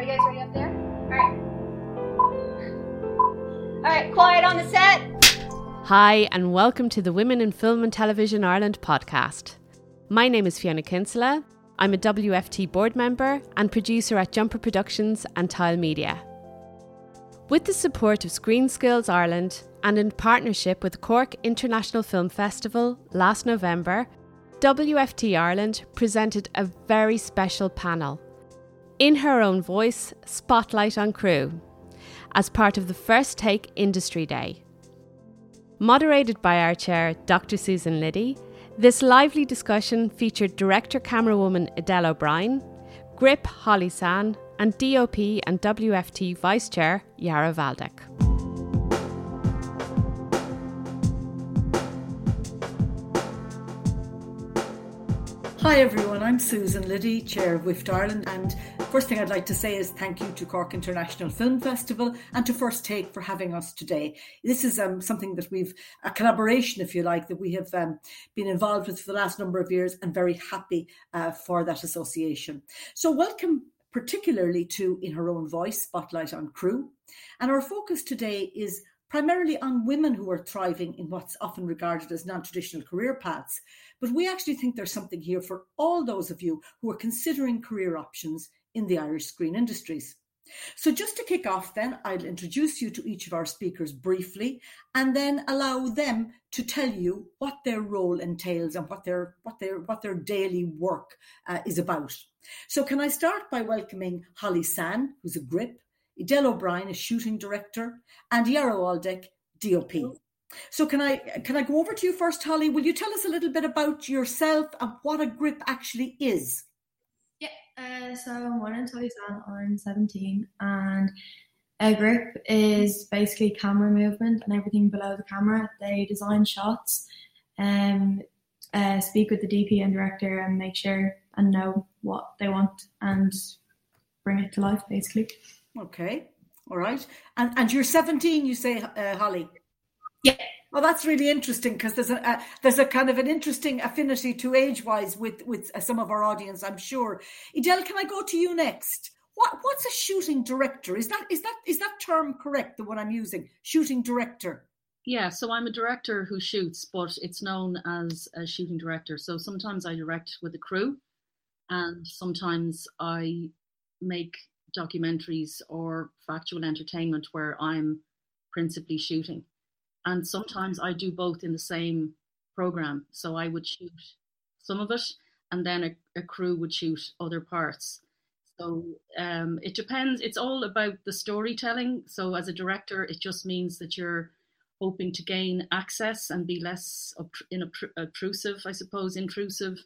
Are you guys ready up there? All right. All right, quiet on the set. Hi, and welcome to the Women in Film and Television Ireland podcast. My name is Fiona Kinsella. I'm a WFT board member and producer at Jumper Productions and Tile Media. With the support of Screen Skills Ireland and in partnership with Cork International Film Festival last November, WFT Ireland presented a very special panel. In her own voice, Spotlight on Crew, as part of the First Take Industry Day. Moderated by our chair, Dr. Susan Liddy, this lively discussion featured director camerawoman Edel O'Brien, Grip Hollie Tsan, and DOP and WFT Vice Chair Jaro Waldeck. Hi everyone, I'm Susan Liddy, Chair of WIFT Ireland, and first thing I'd like to say is thank you to Cork International Film Festival and to First Take for having us today. This is um, something that we've, a collaboration, if you like, that we have um, been involved with for the last number of years and very happy uh, for that association. So, welcome particularly to In Her Own Voice Spotlight on Crew. And our focus today is primarily on women who are thriving in what's often regarded as non traditional career paths. But we actually think there's something here for all those of you who are considering career options in the Irish screen industries. So, just to kick off, then, I'll introduce you to each of our speakers briefly and then allow them to tell you what their role entails and what their, what their, what their daily work uh, is about. So, can I start by welcoming Hollie Tsan, who's a grip, Edel O'Brien, a shooting director, and Jaro Waldeck, DOP. So can I can I go over to you first, Hollie? Will you tell us a little bit about yourself and what a grip actually is? Yeah, uh, so my name's Hollie Tsan, I'm 17, and a grip is basically camera movement and everything below the camera. They design shots, and um, uh, speak with the DP and director, and make sure and know what they want and bring it to life, basically. Okay, all right. And and you're 17, you say, uh, Hollie. Yeah. Well, that's really interesting because there's a, a, there's a kind of an interesting affinity to age wise with with uh, some of our audience, I'm sure. Edel, can I go to you next? What what's a shooting director? Is that is that is that term correct? The one I'm using, shooting director. Yeah, so I'm a director who shoots, but it's known as a shooting director. So sometimes I direct with a crew, and sometimes I make documentaries or factual entertainment where I'm principally shooting. And sometimes I do both in the same program. So I would shoot some of it, and then a, a crew would shoot other parts. So um, it depends. It's all about the storytelling. So as a director, it just means that you're hoping to gain access and be less obtrusive, I suppose, intrusive,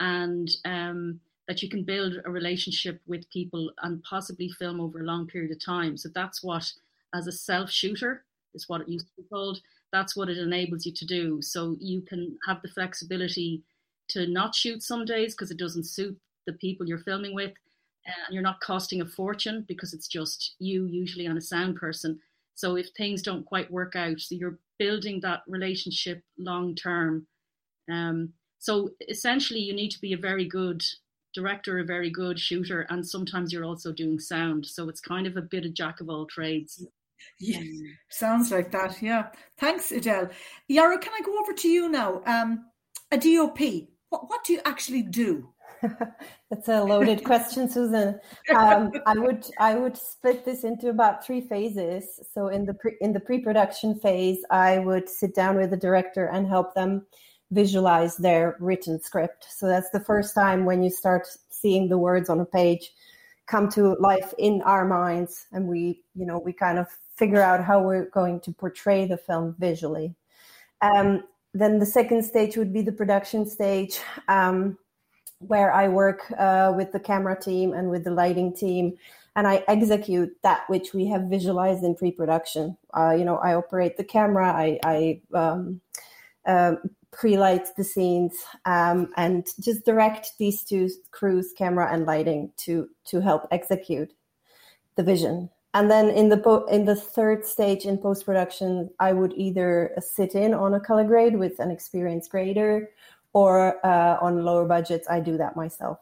and um, that you can build a relationship with people and possibly film over a long period of time. So that's what, as a self shooter, is what it used to be called. That's what it enables you to do. So you can have the flexibility to not shoot some days because it doesn't suit the people you're filming with. And you're not costing a fortune because it's just you, usually, and a sound person. So if things don't quite work out, so you're building that relationship long term. Um, so essentially, you need to be a very good director, a very good shooter, and sometimes you're also doing sound. So it's kind of a bit of jack of all trades. Yeah, sounds like that. Yeah. Thanks, Edel. Jaro, can I go over to you now? Um, a DOP, what, what do you actually do? That's a loaded question, Susan. Um, I would I would split this into about three phases. So in the pre, in the pre-production phase, I would sit down with the director and help them visualize their written script. So that's the first time when you start seeing the words on a page come to life in our minds and we you know we kind of figure out how we're going to portray the film visually. Um, then the second stage would be the production stage um, where i work uh, with the camera team and with the lighting team and i execute that which we have visualized in pre-production. Uh, you know i operate the camera i, I um, uh, pre-light the scenes um, and just direct these two crews camera and lighting to to help execute the vision and then in the po- in the third stage in post-production i would either sit in on a color grade with an experienced grader or uh, on lower budgets i do that myself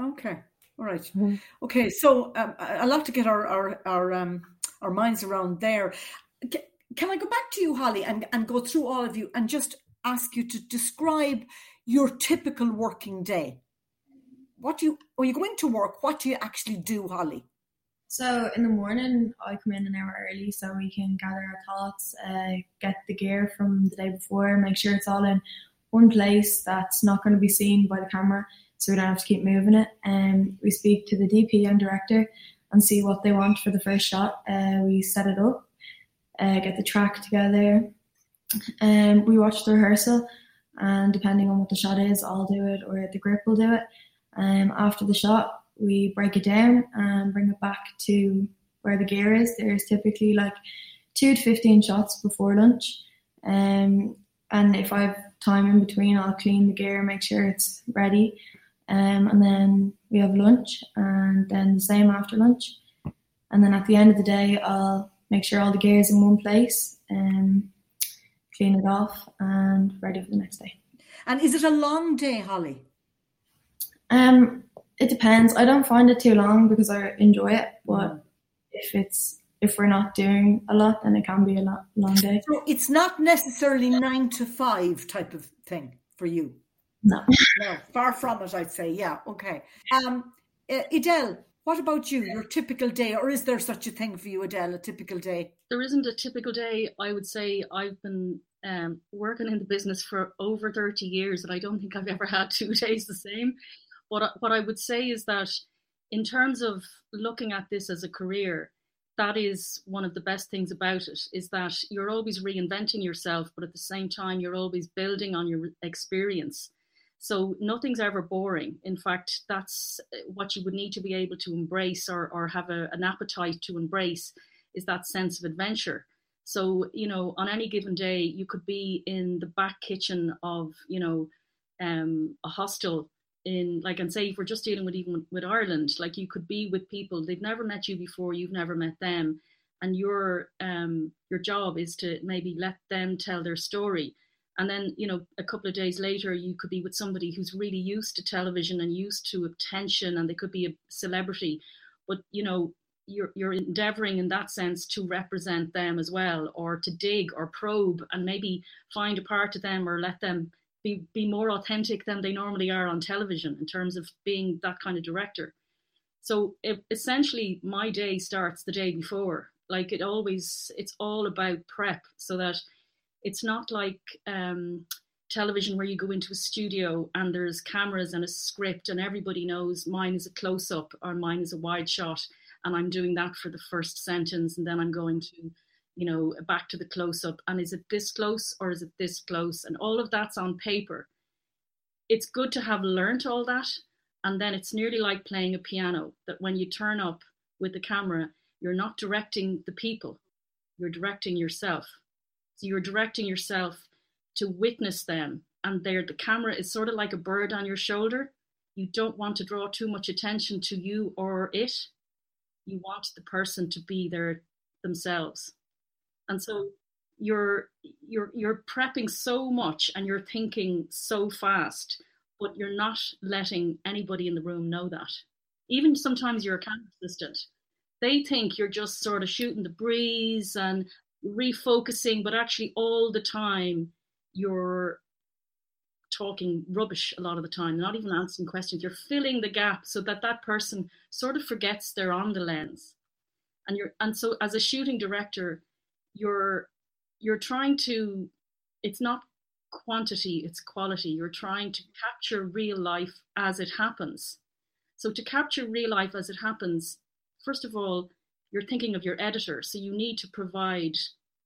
okay All right. mm-hmm. Okay. So um, a lot to get our our our um, our minds around there. Can I go back to you, Hollie, and, and go through all of you and just ask you to describe your typical working day? What do you when you go into work? What do you actually do, Hollie? So in the morning, I come in an hour early so we can gather our thoughts, uh, get the gear from the day before, make sure it's all in one place that's not going to be seen by the camera, so we don't have to keep moving it. And um, we speak to the DP and director and see what they want for the first shot. Uh, we set it up, uh, get the track together, and um, we watch the rehearsal. And depending on what the shot is, I'll do it or the grip will do it. Um, after the shot, we break it down and bring it back to where the gear is. There's typically like two to 15 shots before lunch. Um, and if I have time in between, I'll clean the gear, make sure it's ready. Um, and then we have lunch and then the same after lunch. And then at the end of the day, I'll make sure all the gear is in one place and clean it off and ready for the next day. And is it a long day, Hollie? Um, it depends. I don't find it too long because I enjoy it. But mm. if it's if we're not doing a lot, then it can be a lot, long day. So it's not necessarily nine to five type of thing for you. No, no, far from it. I'd say, yeah, okay. Um, uh, Edel, what about you? Your typical day, or is there such a thing for you, Edel? A typical day? There isn't a typical day. I would say I've been um, working in the business for over 30 years and I don't think I've ever had two days the same. What what I would say is that in terms of looking at this as a career, that is one of the best things about it is that you're always reinventing yourself, but at the same time you're always building on your experience. So nothing's ever boring. In fact, that's what you would need to be able to embrace or, or have a, an appetite to embrace is that sense of adventure. So, you know, on any given day, you could be in the back kitchen of, you know, um, a hostel in like and say if we're just dealing with even with Ireland, like you could be with people they've never met you before, you've never met them, and your um your job is to maybe let them tell their story. And then, you know, a couple of days later, you could be with somebody who's really used to television and used to attention, and they could be a celebrity. But you know, you're you're endeavoring in that sense to represent them as well, or to dig or probe and maybe find a part of them or let them be, be more authentic than they normally are on television in terms of being that kind of director. So it, essentially, my day starts the day before. Like it always, it's all about prep so that it's not like um, television where you go into a studio and there's cameras and a script and everybody knows mine is a close up or mine is a wide shot and I'm doing that for the first sentence and then I'm going to you know, back to the close up. And is it this close or is it this close? And all of that's on paper. It's good to have learnt all that. And then it's nearly like playing a piano that when you turn up with the camera, you're not directing the people, you're directing yourself. So you're directing yourself to witness them. And there, the camera is sort of like a bird on your shoulder. You don't want to draw too much attention to you or it. You want the person to be there themselves and so you're you're you're prepping so much and you're thinking so fast but you're not letting anybody in the room know that. Even sometimes you're a camera assistant. They think you're just sort of shooting the breeze and refocusing but actually all the time you're talking rubbish a lot of the time not even answering questions. You're filling the gap so that that person sort of forgets they're on the lens. And you're and so as a shooting director you're you're trying to it's not quantity it's quality. You're trying to capture real life as it happens. So to capture real life as it happens first of all you're thinking of your editor. So you need to provide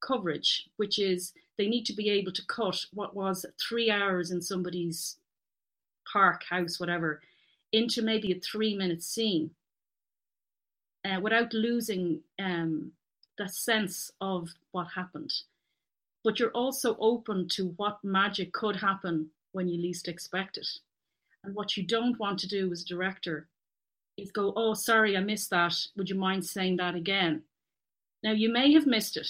coverage which is they need to be able to cut what was three hours in somebody's park house whatever into maybe a three minute scene uh, without losing um, the sense of what happened. But you're also open to what magic could happen when you least expect it. And what you don't want to do as director is go, oh, sorry, I missed that. Would you mind saying that again? Now, you may have missed it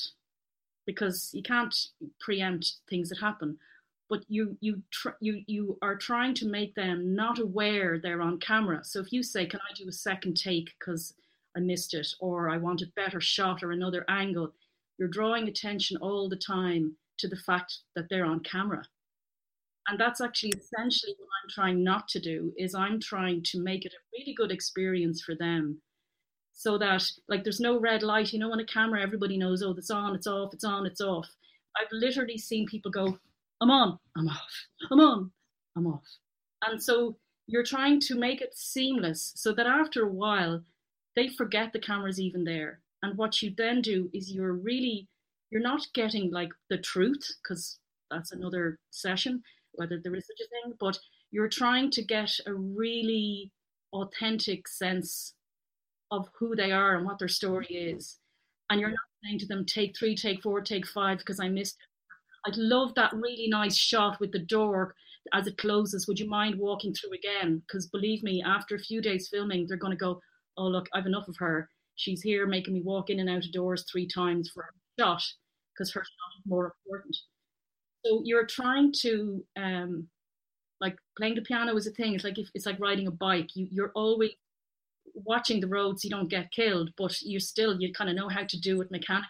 because you can't preempt things that happen. but you you tr- you you are trying to make them not aware they're on camera. So if you say, "Can I do a second take because I missed it," or "I want a better shot or another angle," you're drawing attention all the time to the fact that they're on camera. And that's actually essentially what I'm trying not to do is I'm trying to make it a really good experience for them so that like there's no red light you know on a camera everybody knows oh it's on it's off it's on it's off i've literally seen people go I'm on, I'm off, I'm on, I'm off. And so you're trying to make it seamless so that after a while they forget the camera's even there. And what you then do is you're really you're not getting like the truth because that's another session whether there is such a thing, but you're trying to get a really authentic sense of who they are and what their story is. And you're not saying to them, take three, take four, take five, because I missed it. I'd love that really nice shot with the door as it closes. Would you mind walking through again? Because believe me, after a few days filming, they're going to go, oh, look, I've enough of her. She's here making me walk in and out of doors three times for a shot because her shot is more important. So you're trying to, um, like playing the piano is a thing. It's like if, it's like riding a bike. You you're always watching the roads. You don't get killed, but you still you kind of know how to do it mechanically.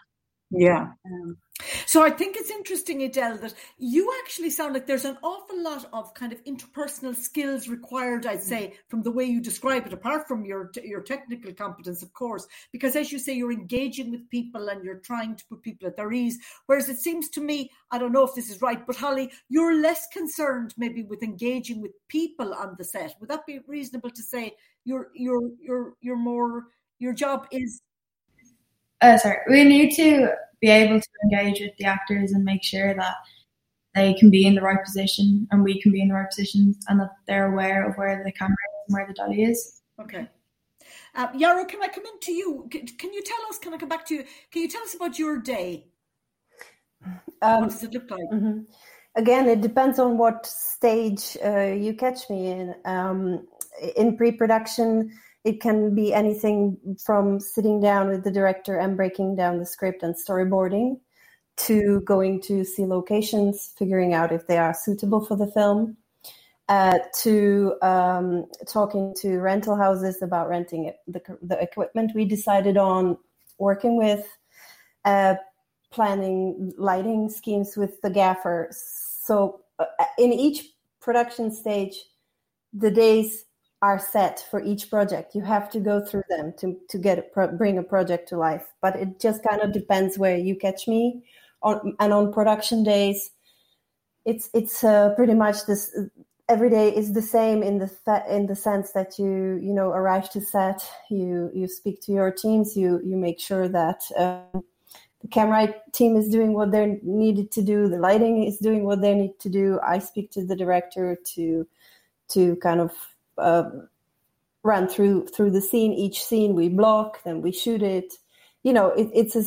Yeah. Um, so I think it's interesting, Edel, that you actually sound like there's an awful lot of kind of interpersonal skills required. I'd say from the way you describe it, apart from your your technical competence, of course, because as you say, you're engaging with people and you're trying to put people at their ease. Whereas it seems to me, I don't know if this is right, but Hollie, you're less concerned maybe with engaging with people on the set. Would that be reasonable to say? You're you're you're you're more your job is uh, sorry, we need to be able to engage with the actors and make sure that they can be in the right position and we can be in the right positions and that they're aware of where the camera is and where the dolly is. Okay. Uh, Jaro, can I come in to you? Can, can, you tell us, can I come back to you? Can you tell us about your day? Um, what does it look like? Mm-hmm. Again, it depends on what stage uh, you catch me in. Um, in pre production, it can be anything from sitting down with the director and breaking down the script and storyboarding to going to see locations, figuring out if they are suitable for the film, uh, to um, talking to rental houses about renting it, the, the equipment we decided on, working with, uh, planning lighting schemes with the gaffer. So, uh, in each production stage, the days are set for each project. You have to go through them to to get a pro- bring a project to life. But it just kind of depends where you catch me. On and on production days, it's it's uh, pretty much this. Every day is the same in the in the sense that you you know arrive to set, you you speak to your teams, you you make sure that. Um, the camera team is doing what they're needed to do. The lighting is doing what they need to do. I speak to the director to to kind of uh, run through through the scene. Each scene we block, then we shoot it. You know, it, it's a,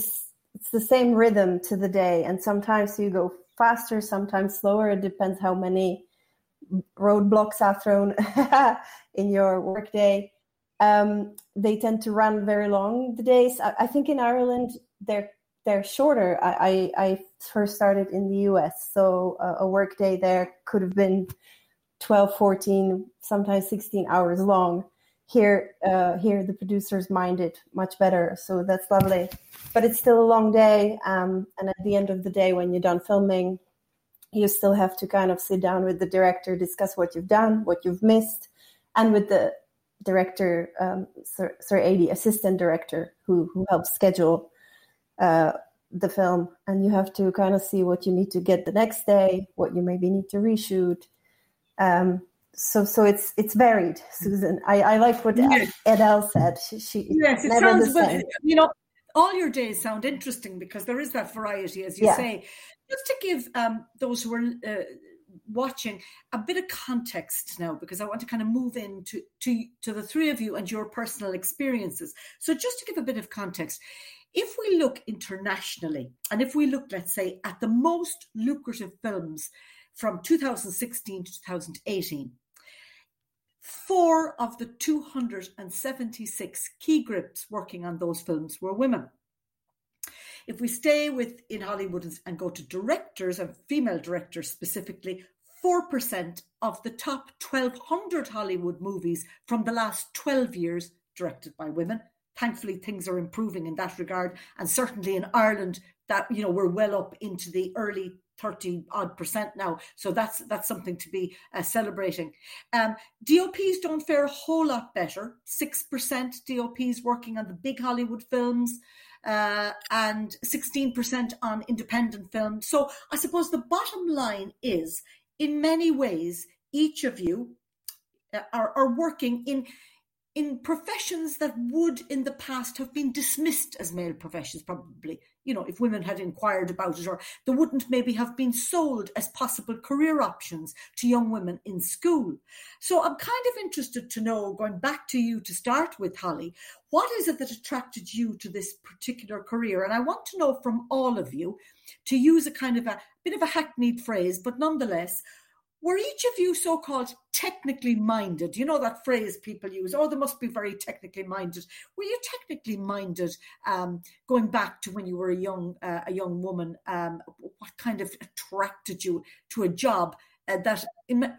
it's the same rhythm to the day, and sometimes you go faster, sometimes slower. It depends how many roadblocks are thrown in your workday. Um, they tend to run very long. The days I, I think in Ireland they're they're shorter. I, I, I first started in the US, so a, a work day there could have been 12 14 sometimes 16 hours long. Here uh, here the producers mind it much better so that's lovely. But it's still a long day um, and at the end of the day when you're done filming you still have to kind of sit down with the director discuss what you've done what you've missed and with the director um, sir, sir adi assistant director who who helps schedule uh, the film. And you have to kind of see what you need to get the next day what you maybe need to reshoot um, so so it's it's varied, Susan. I, I like what yes. Edel said. She, she yes, it sounds well, you know all your days sound interesting because there is that variety, as you yeah. say. Just to give um, those who are uh, watching a bit of context now, because I want to kind of move into to to the three of you and your personal experiences. So just to give a bit of context. If we look internationally, and if we look, let's say, at the most lucrative films from 2016 to 2018. Four of the 276 key grips working on those films were women. if we stay with in Hollywood and go to directors and female directors specifically, 4% of the top 1200 Hollywood movies from the last 12 years directed by women. Thankfully, things are improving in that regard. And certainly in Ireland, that, you know, we're well up into the early 30 odd percent now. So that's that's something to be uh, celebrating. Um, DOPs don't fare a whole lot better. 6% DOPs working on the big Hollywood films. Uh, and 16% on independent films. So I suppose the bottom line is in many ways, each of you uh, are, are working in in professions that would in the past have been dismissed as male professions probably you know if women had inquired about it or they wouldn't maybe have been sold as possible career options to young women in school. So i'm kind of interested to know going back to you to start with holly what is it that attracted you to this particular career? And i want to know from all of you to use a kind of a bit of a hackneyed phrase but nonetheless were each of you so called technically minded? You know that phrase people use, oh, they must be very technically minded. Were you technically minded um, going back to when you were a young, uh, a young woman? Um, what kind of attracted you to a job uh, that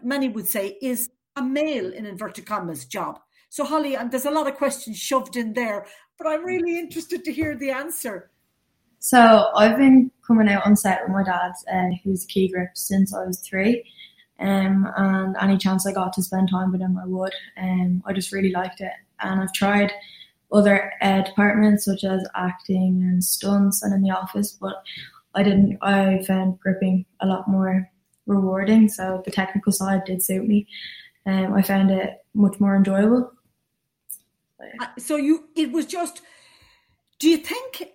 many would say is a male, in inverted commas, job? So, Hollie, and there's a lot of questions shoved in there, but I'm really interested to hear the answer. So, I've been coming out on set with my dad, uh, who's a key grip, since I was three. Um, and any chance I got to spend time with him, I would. Um, I just really liked it. And I've tried other uh, departments such as acting and stunts and in the office, but I didn't. I found gripping a lot more rewarding. So the technical side did suit me. Um, I found it much more enjoyable. Uh, so you, it was just. Do you think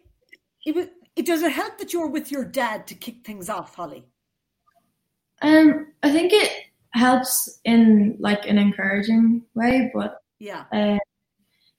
it was? It does it help that you were with your dad to kick things off, Hollie? Um, I think it helps in like an encouraging way, but yeah. Uh,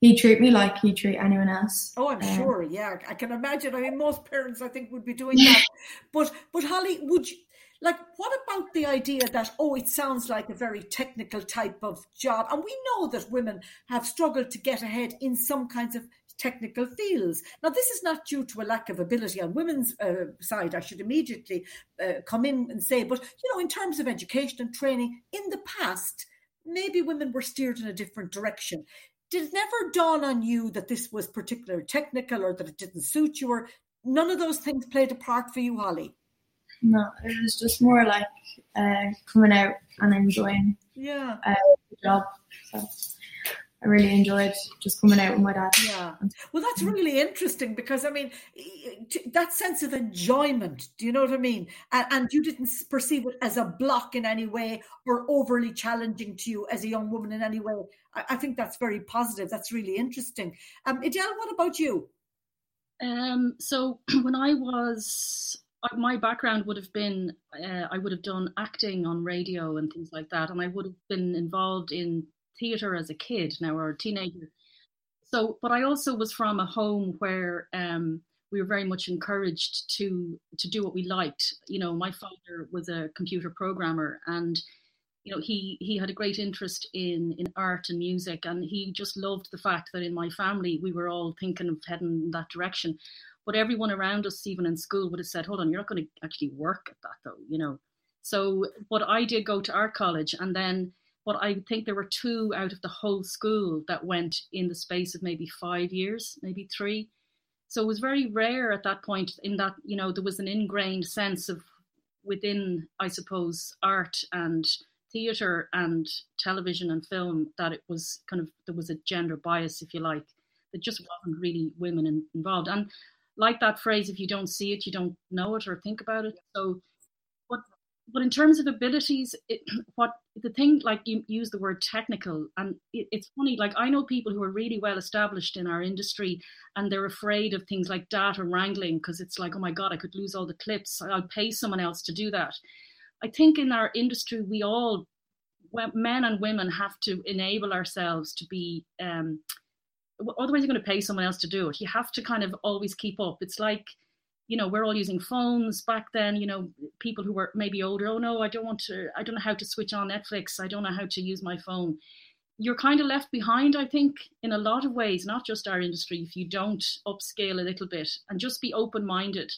he treat me like he treat anyone else. Oh, I'm um, sure. Yeah, I can imagine. I mean, most parents, I think, would be doing that. but, but Hollie, would you like? What about the idea that oh, it sounds like a very technical type of job, and we know that women have struggled to get ahead in some kinds of technical fields. Now, this is not due to a lack of ability on women's uh, side. I should immediately uh, come in and say, but you know, in terms of education and training, in the past, maybe women were steered in a different direction. Did it never dawn on you that this was particularly technical or that it didn't suit you, or none of those things played a part for you, Hollie? No, it was just more like uh, coming out and enjoying yeah. Uh, the job. So. I really enjoyed just coming out with my dad. Yeah. Well, that's really interesting because, I mean, that sense of enjoyment, do you know what I mean? And, and, you didn't perceive it as a block in any way or overly challenging to you as a young woman in any way. I, I think that's very positive. That's really interesting. Um, Edel, what about you? Um, so when I was uh, my background would have been uh, I would have done acting on radio and things like that, and I would have been involved in theatre as a kid now or a teenager. So, but I also was from a home where um, we were very much encouraged to to do what we liked. You know, my father was a computer programmer, and you know he he had a great interest in in art and music, and he just loved the fact that in my family we were all thinking of heading in that direction. But everyone around us, even in school, would have said, "Hold on, you're not going to actually work at that, though," you know. So, but I did go to art college, and then but I think there were two out of the whole school that went in the space of maybe five years, maybe three. So it was very rare at that point, in that, you know, there was an ingrained sense of within, I suppose, art and theatre and television and film that it was kind of, there was a gender bias, if you like. There just wasn't really women in, involved. And like that phrase, if you don't see it, you don't know it or think about it. So but in terms of abilities, it, what the thing like you use the word technical, and it, it's funny. Like I know people who are really well established in our industry, and they're afraid of things like data wrangling because it's like, oh my god, I could lose all the clips. I'll pay someone else to do that. I think in our industry, we all, men and women, have to enable ourselves to be. Um, otherwise, you're going to pay someone else to do it. You have to kind of always keep up. It's like you know, we're all using phones back then, you know, people who were maybe older, oh no, I don't want to, I don't know how to switch on Netflix. I don't know how to use my phone. you're kind of left behind, I think, in a lot of ways, not just our industry, if you don't upscale a little bit and just be open minded.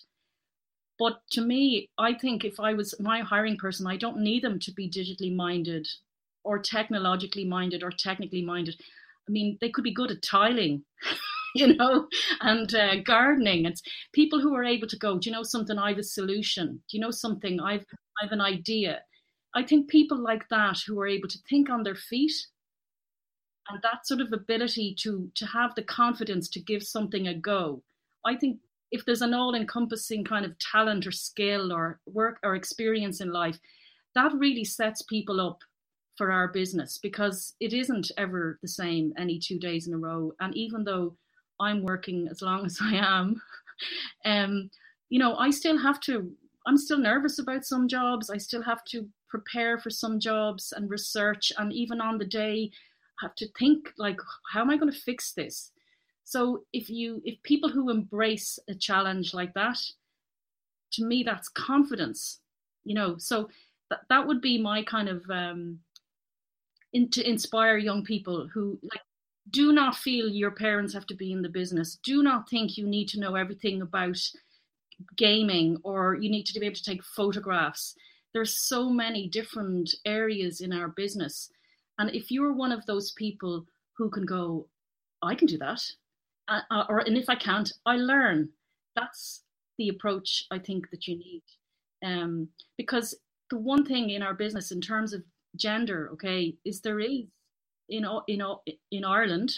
But to me, I think if I was my hiring person, I don't need them to be digitally minded or technologically minded or technically minded. I mean, they could be good at tiling, you know, and uh, gardening. It's people who are able to go, do you know something? I have a solution. Do you know something? I've, I have an idea. I think people like that who are able to think on their feet and that sort of ability to to have the confidence to give something a go i think if there's an all-encompassing kind of talent or skill or work or experience in life that really sets people up for our business because it isn't ever the same any two days in a row and even though i'm working as long as i am. Um you know i still have to i'm still nervous about some jobs. I still have to prepare for some jobs and research. And even on the day have to think like how am i going to fix this? So if you if people who embrace a challenge like that to me that's confidence you know? So that, that would be my kind of um in, to inspire young people who like do not feel your parents have to be in the business do not think you need to know everything about gaming or you need to be able to take photographs there's so many different areas in our business and if you're one of those people who can go, I can do that, uh, uh, or and if I can't, I learn. That's the approach I think that you need. Um, because the one thing in our business in terms of gender, okay, is there is in in in Ireland,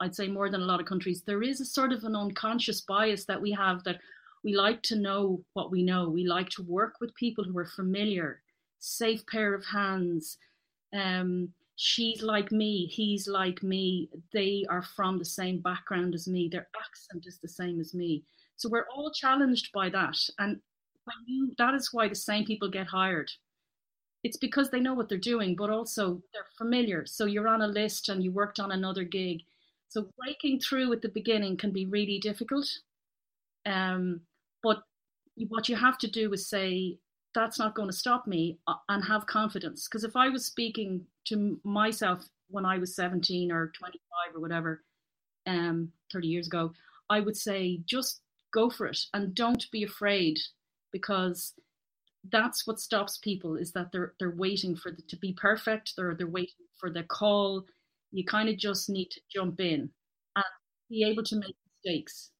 I'd say more than a lot of countries, there is a sort of an unconscious bias that we have that we like to know what we know. We like to work with people who are familiar, safe pair of hands, um, she's like me, he's like me, they are from the same background as me, their accent is the same as me. So we're all challenged by that. And that is why the same people get hired. It's because they know what they're doing, but also they're familiar. So you're on a list and you worked on another gig. So breaking through at the beginning can be really difficult. Um, but what you have to do is say, that's not going to stop me uh, and have confidence. Because if I was speaking to myself when I was 17 or 25 or whatever, um, 30 years ago, I would say just go for it and don't be afraid because that's what stops people is that they're they're waiting for the, to be perfect. They're they're waiting for the call. You kind of just need to jump in and be able to make mistakes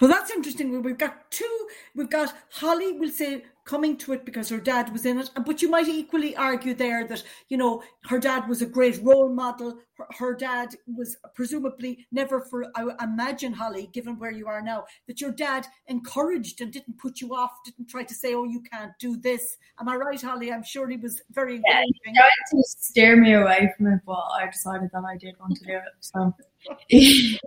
well, that's interesting. We've got two. We've got Hollie. We'll say coming to it because her dad was in it. But you might equally argue there that, you know, her dad was a great role model. Her, her, dad was presumably never for, I imagine, Hollie, given where you are now, that your dad encouraged and didn't put you off, didn't try to say, oh, you can't do this. Am I right, Hollie? I'm sure he was very yeah, he tried to steer me away from it, but I decided that I did want to do it. So.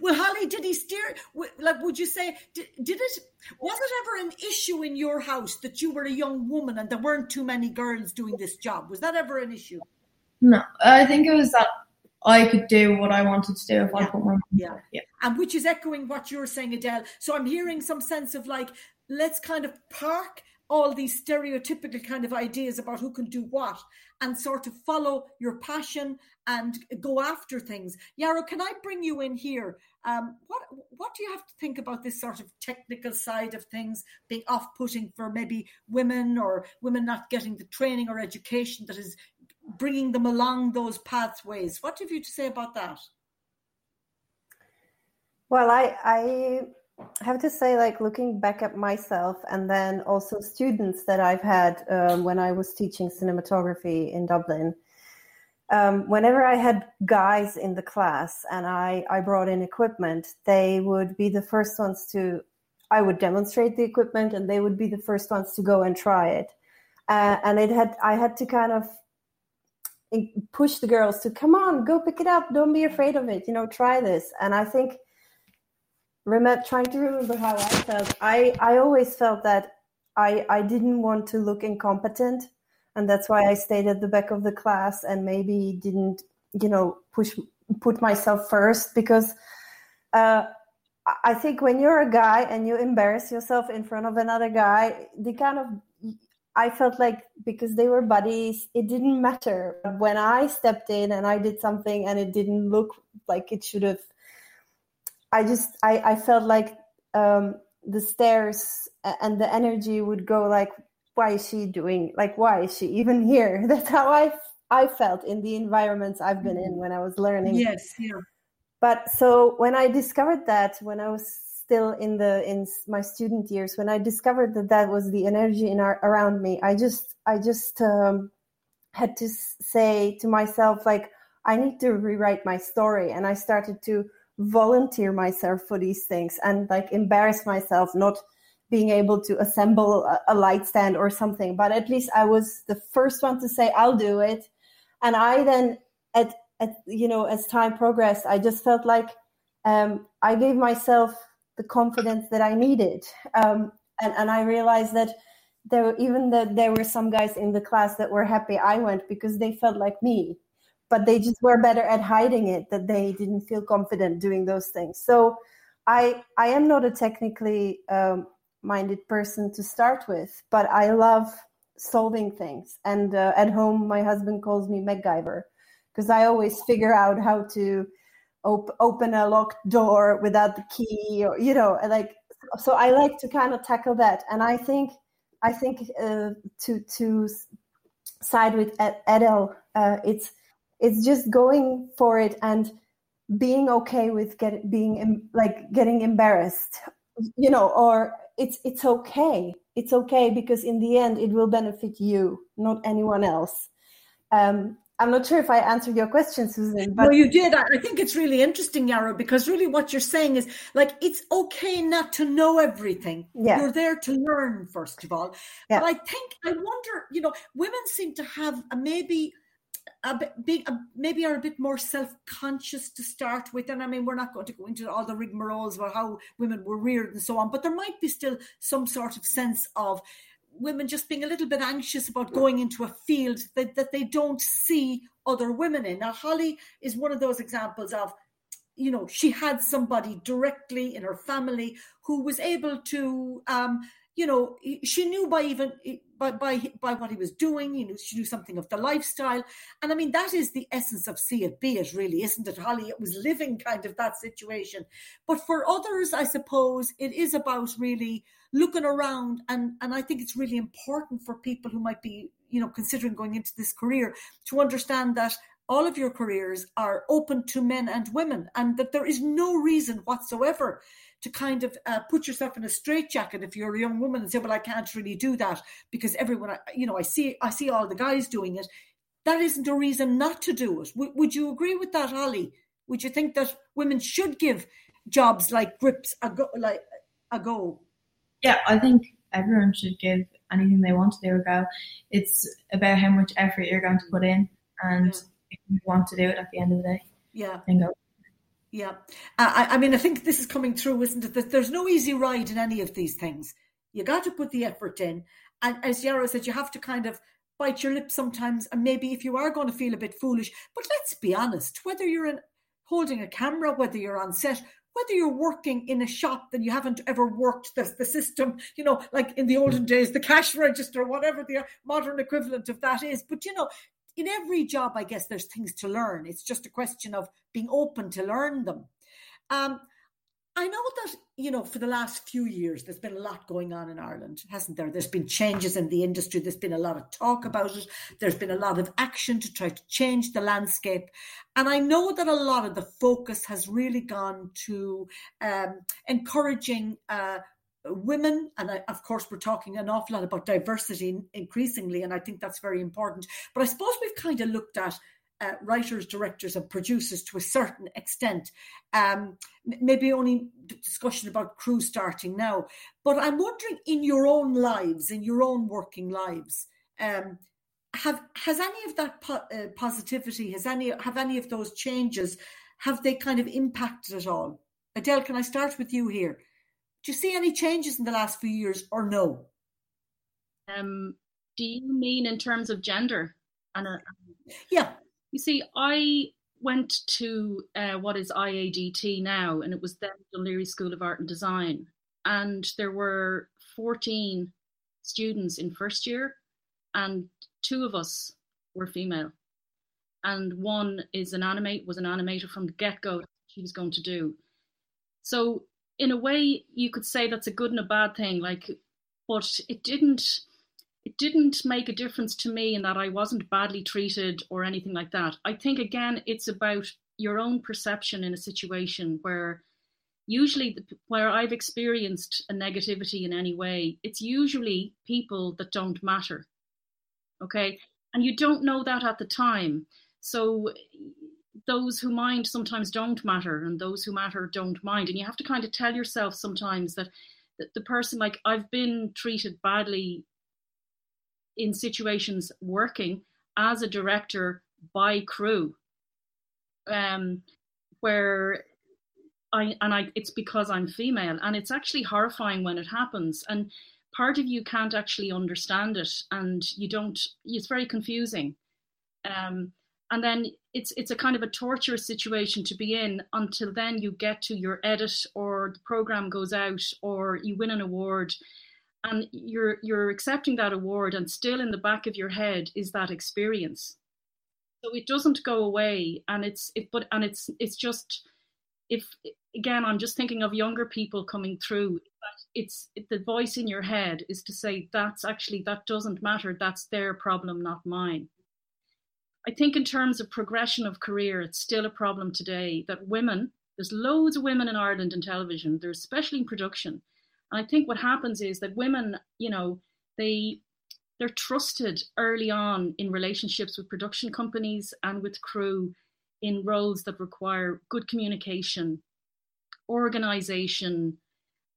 well, Hollie, did he steer? Like, would you say did, did it? Was it ever an issue in your house that you were a young woman and there weren't too many girls doing this job? Was that ever an issue? No, I think it was that I could do what I wanted to do if yeah. I put my mind yeah. yeah, and which is echoing what you're saying, Edel. So I'm hearing some sense of like, let's kind of park all these stereotypical kind of ideas about who can do what and sort of follow your passion and go after things. Jaro, can I bring you in here? Um, what what do you have to think about this sort of technical side of things being off-putting for maybe women or women not getting the training or education that is bringing them along those pathways? What have you to say about that? Well, I I have to say, like looking back at myself and then also students that I've had um, when I was teaching cinematography in Dublin um, whenever I had guys in the class and I, I brought in equipment, they would be the first ones to, I would demonstrate the equipment and they would be the first ones to go and try it. Uh, and it had, I had to kind of push the girls to come on, go pick it up. Don't be afraid of it. You know, try this. And I think, remember, trying to remember how I felt, I, I always felt that I, I didn't want to look incompetent and that's why I stayed at the back of the class and maybe didn't, you know, push put myself first because uh, I think when you're a guy and you embarrass yourself in front of another guy, they kind of I felt like because they were buddies, it didn't matter. When I stepped in and I did something and it didn't look like it should have, I just I, I felt like um, the stares and the energy would go like, why is she doing? Like, why is she even here? That's how I I felt in the environments I've been in mm-hmm. when I was learning. Yes, yeah. But so when I discovered that, when I was still in the in my student years when i discovered that that was the energy in our, around me i just i just um, had to say to myself like i need to rewrite my story and i started to volunteer myself for these things and like embarrass myself not being able to assemble a, a light stand or something. But at least i was the first one to say i'll do it. And i then at, at you know as time progressed i just felt like um, i gave myself the confidence that I needed. Um, and, and I realized that there were, even that there were some guys in the class that were happy I went because they felt like me, but they just were better at hiding it that they didn't feel confident doing those things. So I I am not a technically um, minded person to start with, but I love solving things. And uh, at home, my husband calls me MacGyver because I always figure out how to op- open a locked door without the key or you know like so i like to kind of tackle that and i think i think uh, to to side with Edel, uh, it's it's just going for it and being okay with get, being like getting embarrassed you know or it's it's okay it's okay because in the end it will benefit you not anyone else um, I'm not sure if I answered your question, Susan. But- no, you did. I think it's really interesting, yara because really what you're saying is like it's okay not to know everything. Yeah. You're there to learn, first of all. Yeah. But I think I wonder, you know, women seem to have a maybe a bit a, maybe are a bit more self-conscious to start with and i mean we're not going to go into all the rigmaroles about how women were reared and so on but there might be still some sort of sense of women just being a little bit anxious about going into a field that, that they don't see other women in. Now, Hollie is one of those examples of, you know, she had somebody directly in her family who was able to, um, you know, she knew by even by by by what he was doing, you know, she knew something of the lifestyle, and I mean that is the essence of see it, be it, really, isn't it, Hollie? It was living kind of that situation, but for others, I suppose it is about really looking around. And and I think it's really important for people who might be you know considering going into this career to understand that all of your careers are open to men and women and that there is no reason whatsoever to kind of uh, put yourself in a straitjacket if you're a young woman and say well I can't really do that because everyone you know I see I see all the guys doing it that isn't a reason not to do it w- would you agree with that Hollie would you think that women should give jobs like grips a go like a go yeah, I think everyone should give anything they want to do a go. It's about how much effort you're going to put in, and yeah. if you want to do it at the end of the day, yeah, then go. Yeah, I, I mean, I think this is coming through, isn't it? That there's no easy ride in any of these things. You got to put the effort in, and as Jaro said, you have to kind of bite your lip sometimes, and maybe if you are going to feel a bit foolish. But let's be honest, whether you're in holding a camera, whether you're on set, whether you're working in a shop that you haven't ever worked the, the system, you know, like in the olden mm. days, the cash register, whatever the modern equivalent of that is. But, you know, in every job, I guess there's things to learn. It's just a question of being open to learn them. Um, I know that, you know, for the last few years, there's been a lot going on in Ireland, hasn't there? There's been changes in the industry. There's been a lot of talk about it. There's been a lot of action to try to change the landscape. And I know that a lot of the focus has really gone to um, encouraging uh, women and I, of course we're talking an awful lot about diversity increasingly and i think that's very important but i suppose we've kind of looked at uh, writers, directors, and producers to a certain extent. Um, maybe only discussion about crew starting now. But I'm wondering, in your own lives, in your own working lives, um, have has any of that po- uh, positivity, has any have any of those changes, have they kind of impacted at all? Edel, can I start with you here? Do you see any changes in the last few years, or no? Um, do you mean in terms of gender? And uh, yeah, you see, I went to uh, what is IADT now, and it was then Dún Laoghaire School of Art and Design. And there were 14 students in first year and two of us were female, and one is an animate was an animator from the get go. She was going to do so. In a way, you could say that's a good and a bad thing. Like, but it didn't. It didn't make a difference to me in that I wasn't badly treated or anything like that. I think again, it's about your own perception in a situation where usually where I've experienced a negativity in any way, it's usually people that don't matter. Okay. And you don't know that at the time. So those who mind sometimes don't matter, and those who matter don't mind. And you have to kind of tell yourself sometimes that, that the person, like I've been treated badly in situations working as a director by crew, um, where I and I it's because I'm female. And it's actually horrifying when it happens. And part of you can't actually understand it and you don't it's very confusing. Um, and then it's it's a kind of a torturous situation to be in until then you get to your edit or the program goes out or you win an award. And you're you're accepting that award and still in the back of your head is that experience. So it doesn't go away and it's it but and it's it's just if again i'm just thinking of younger people coming through it's it, the voice in your head is to say that's actually that doesn't matter. That's their problem not mine i think in terms of progression of career it's still a problem today that women there's loads of women in ireland in television there's especially in production and i think what happens is that women you know they they're trusted early on in relationships with production companies and with crew in roles that require good communication, organization,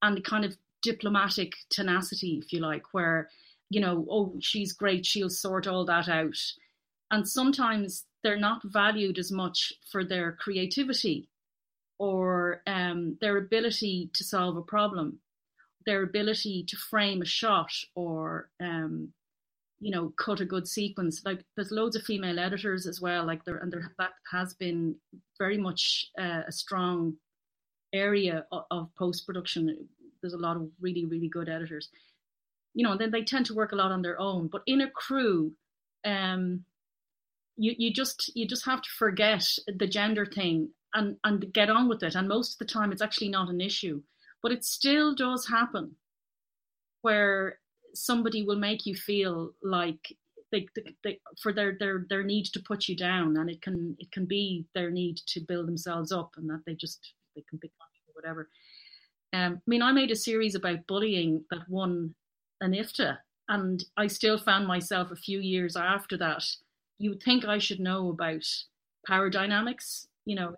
and kind of diplomatic tenacity, if you like, where, you know, oh, she's great, she'll sort all that out. And sometimes they're not valued as much for their creativity or um, their ability to solve a problem, their ability to frame a shot or um, you know cut a good sequence. Like there's loads of female editors as well like there and there that has been very much uh, a strong area of, of post production there's a lot of really really good editors. You know and then they tend to work a lot on their own but in a crew um you you just you just have to forget the gender thing and and get on with it. And most of the time it's actually not an issue but it still does happen where somebody will make you feel like they, they, they, for their their their need to put you down and it can it can be their need to build themselves up and that they just they can pick on you or whatever. Um i mean i made a series about bullying that won an ifta and i still found myself a few years after that you would think i should know about power dynamics you know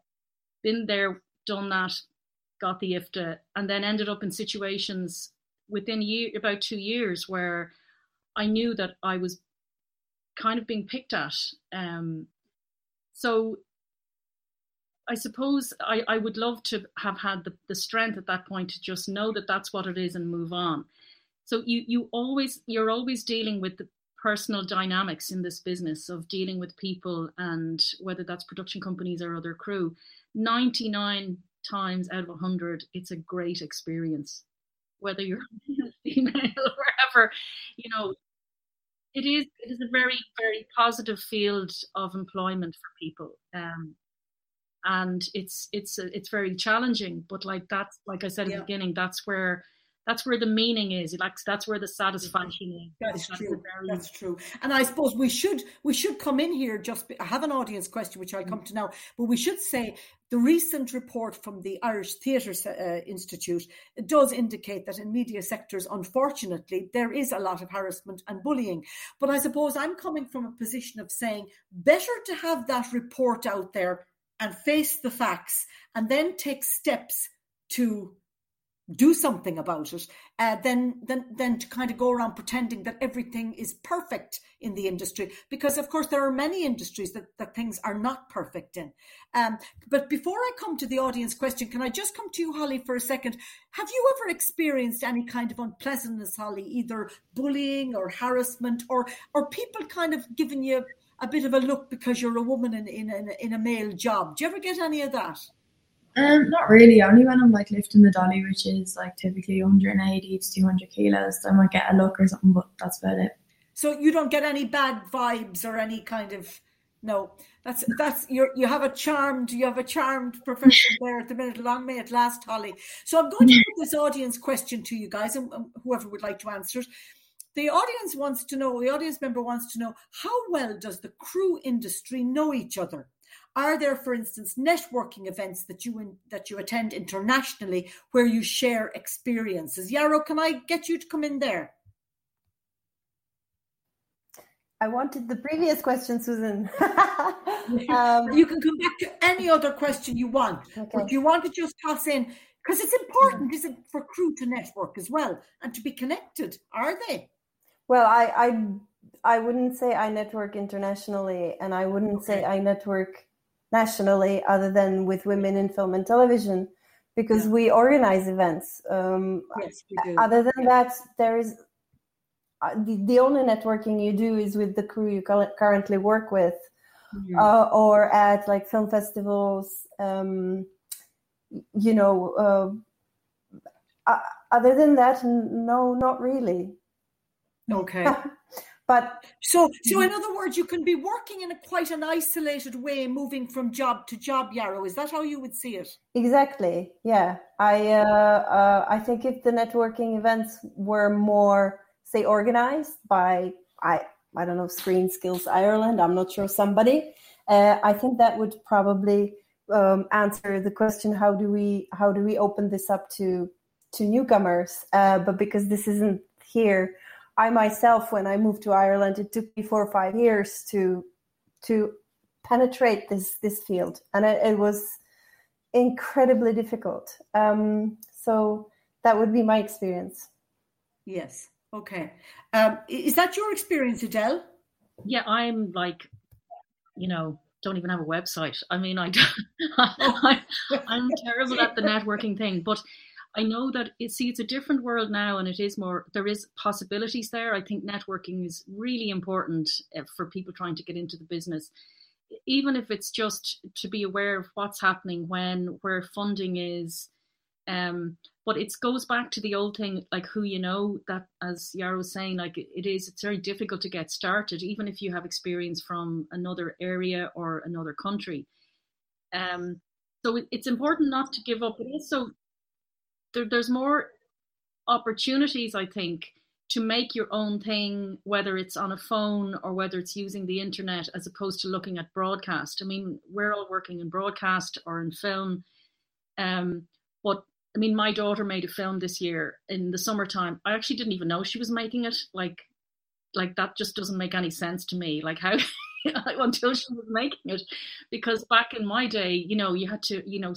been there done that got the ifta and then ended up in situations within year about two years where I knew that I was kind of being picked at. Um, so I suppose I, I would love to have had the, the strength at that point to just know that that's what it is and move on. So you you always you're always dealing with the personal dynamics in this business of dealing with people and whether that's production companies or other crew. 99 times out of 100 it's a great experience whether you're female or wherever, you know, it is it is a very very positive field of employment for people, um, and it's it's it's very challenging. But like that's like I said at yeah. the beginning, that's where that's where the meaning is. Like that's where the satisfaction is. That's, that's true. that's true. And i suppose we should we should come in here just be, i have an audience question which i'll come to now but we should say the recent report from the irish theatre uh, institute does indicate that in media sectors unfortunately there is a lot of harassment and bullying. But i suppose i'm coming from a position of saying better to have that report out there and face the facts and then take steps to do something about it, uh, then then then to kind of go around pretending that everything is perfect in the industry, because of course there are many industries that, that things are not perfect in. Um, but before I come to the audience question, can I just come to you, Hollie, for a second? Have you ever experienced any kind of unpleasantness, Hollie, either bullying or harassment, or or people kind of giving you a bit of a look because you're a woman in, in, in a male job? Do you ever get any of that? Um, not really. Only when I'm like lifting the dolly, which is like typically 180 to 200 kilos, I might get a look or something, but that's about it. So you don't get any bad vibes or any kind of no. That's that's you you have a charmed you have a charmed profession there at the minute. Long may it last, Hollie. So I'm going to put this audience question to you guys, and whoever would like to answer it. The audience wants to know. The audience member wants to know how well does the crew industry know each other? Are there, for instance, networking events that you in, that you attend internationally where you share experiences? Jaro, can I get you to come in there? I wanted the previous question, Susan. um, you can come back to any other question you want, okay. but you want to just toss in because it's important, is it, for crew to network as well and to be connected? Are they? Well, I I I wouldn't say I network internationally, and I wouldn't okay. say I network nationally, other than with women in film and television, because yeah. we organize events. Um, yes, we do. Other than that, there is uh, the, the only networking you do is with the crew you currently work with mm-hmm. uh, or at like film festivals um, you know uh, other than that no not really okay but so so in other words you can be working in a quite an isolated way moving from job to job Jaro is that how you would see it exactly yeah i uh, uh, i think if the networking events were more say organized by I I don't know Screen Skills Ireland. I'm not sure somebody. Uh, I think that would probably um, answer the question: How do we how do we open this up to to newcomers? Uh, but because this isn't here, I myself, when I moved to Ireland, it took me four or five years to to penetrate this this field, and it, it was incredibly difficult. Um, so that would be my experience. Yes. Okay. Um, is that your experience, Edel? Yeah, I'm like, you know, don't even have a website. I mean, I, I I'm terrible at the networking thing, but I know that it, see, it's a different world now, and it is more. There is possibilities there. I think networking is really important eh, for people trying to get into the business, even if it's just to be aware of what's happening when, where funding is. Um, but it goes back to the old thing, like who you know. That, as Jaro was saying, like it is, it's very difficult to get started, even if you have experience from another area or another country. Um, so it's important not to give up. But also, there, there's more opportunities, I think, to make your own thing, whether it's on a phone or whether it's using the internet, as opposed to looking at broadcast. I mean, we're all working in broadcast or in film. Um, but I mean, my daughter made a film this year in the summertime. I actually didn't even know she was making it. Like, like that just doesn't make any sense to me. Like how until she was making it, because back in my day, you know, you had to, you know,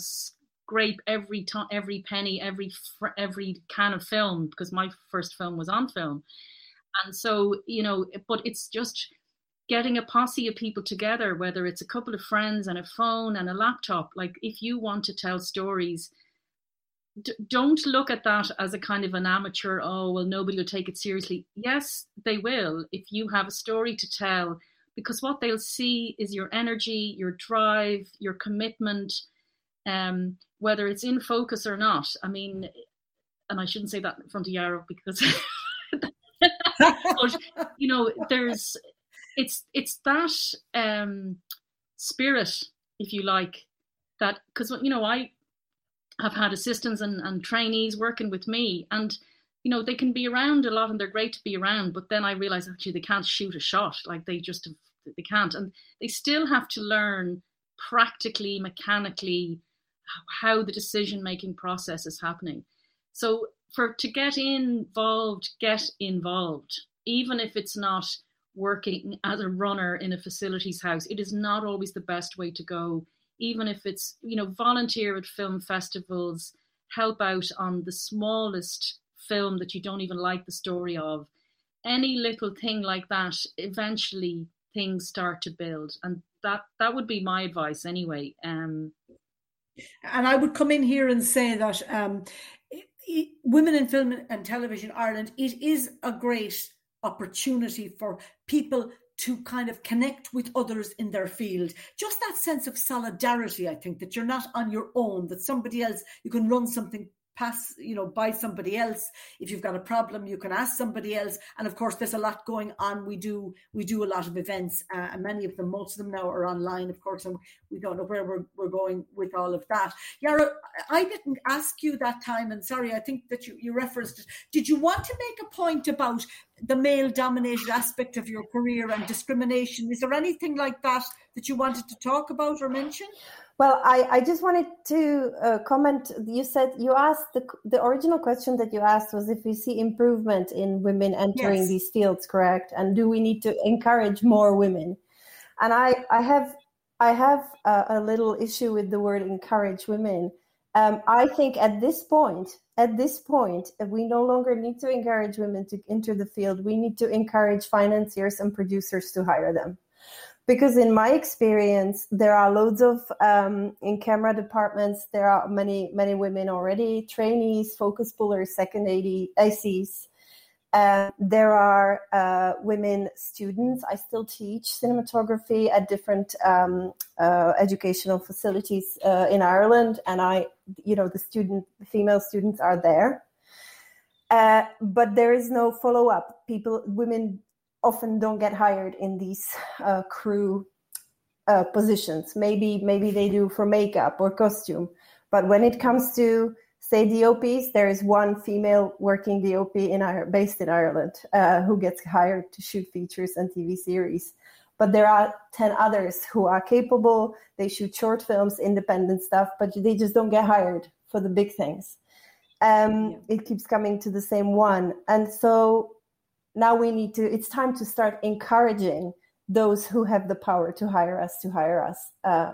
scrape every time, every penny, every every can of film because my first film was on film, and so you know, but it's just getting a posse of people together, whether it's a couple of friends and a phone and a laptop. Like if you want to tell stories d- don't look at that as a kind of an amateur oh well nobody will take it seriously yes they will if you have a story to tell because what they'll see is your energy your drive your commitment um, whether it's in focus or not. I mean and i shouldn't say that in front of Jaro because but you know there's it's it's that um spirit if you like that because you know i have had assistants and, and trainees working with me and you know they can be around a lot and they're great to be around but then i realize actually they can't shoot a shot. Like they just they can't. And they still have to learn practically mechanically how the decision making process is happening. So for to get involved get involved. Even if it's not working as a runner in a facilities house it is not always the best way to go. Even if it's you know volunteer at film festivals help out on the smallest film that you don't even like the story of. Any little thing like that eventually things start to build. And that that would be my advice anyway um and i would come in here and say that um women in film and television ireland it is a great opportunity for people to kind of connect with others in their field. Just that sense of solidarity, I think, that you're not on your own, that somebody else, you can run something pass you know by somebody else. If you've got a problem you can ask somebody else. And of course there's a lot going on. We do we do a lot of events uh, and many of them most of them now are online of course and we don't know where we're, we're going with all of that. Jaro i didn't ask you that time and sorry i think that you, you referenced it. Did you want to make a point about the male dominated aspect of your career and discrimination? Is there anything like that that you wanted to talk about or mention well, I, I just wanted to uh, comment. You said you asked the, the original question that you asked was if we see improvement in women entering yes. these fields, correct? And do we need to encourage more women? And I, I have I have a, a little issue with the word encourage women. Um, I think at this point, at this point, we no longer need to encourage women to enter the field. We need to encourage financiers and producers to hire them because in my experience there are loads of um, in camera departments there are many many women already trainees focus pullers second ACs uh, there are uh, women students. I still teach cinematography at different um, uh, educational facilities uh, in ireland and i you know the student female students are there. Uh, but there is no follow-up. People women often don't get hired in these uh, crew uh, positions. Maybe maybe they do for makeup or costume, but when it comes to say DOPs, there is one female working DOP in based in Ireland uh, who gets hired to shoot features and TV series. But there are ten others who are capable. They shoot short films, independent stuff, but they just don't get hired for the big things. Um, yeah. It keeps coming to the same one, and so now we need to it's time to start encouraging those who have the power to hire us to hire us. Uh,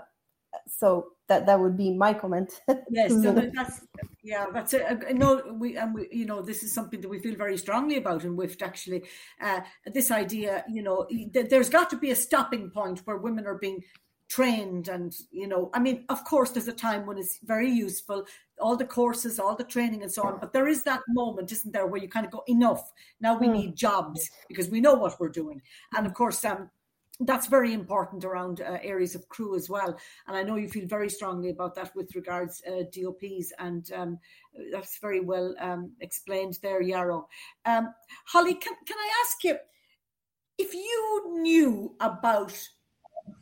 so that that would be my comment. Yes so that's yeah that's it know we and we you know this is something that we feel very strongly about in WIFT actually. Uh, this idea you know there's got to be a stopping point where women are being trained and you know i mean of course there's a time when it's very useful all the courses all the training and so on but there is that moment isn't there where you kind of go enough. Now we mm. need jobs because we know what we're doing. And of course um that's very important around uh, areas of crew as well. And i know you feel very strongly about that with regards uh, dops and um, that's very well um, explained there Jaro. Um, Hollie can, can i ask you if you knew about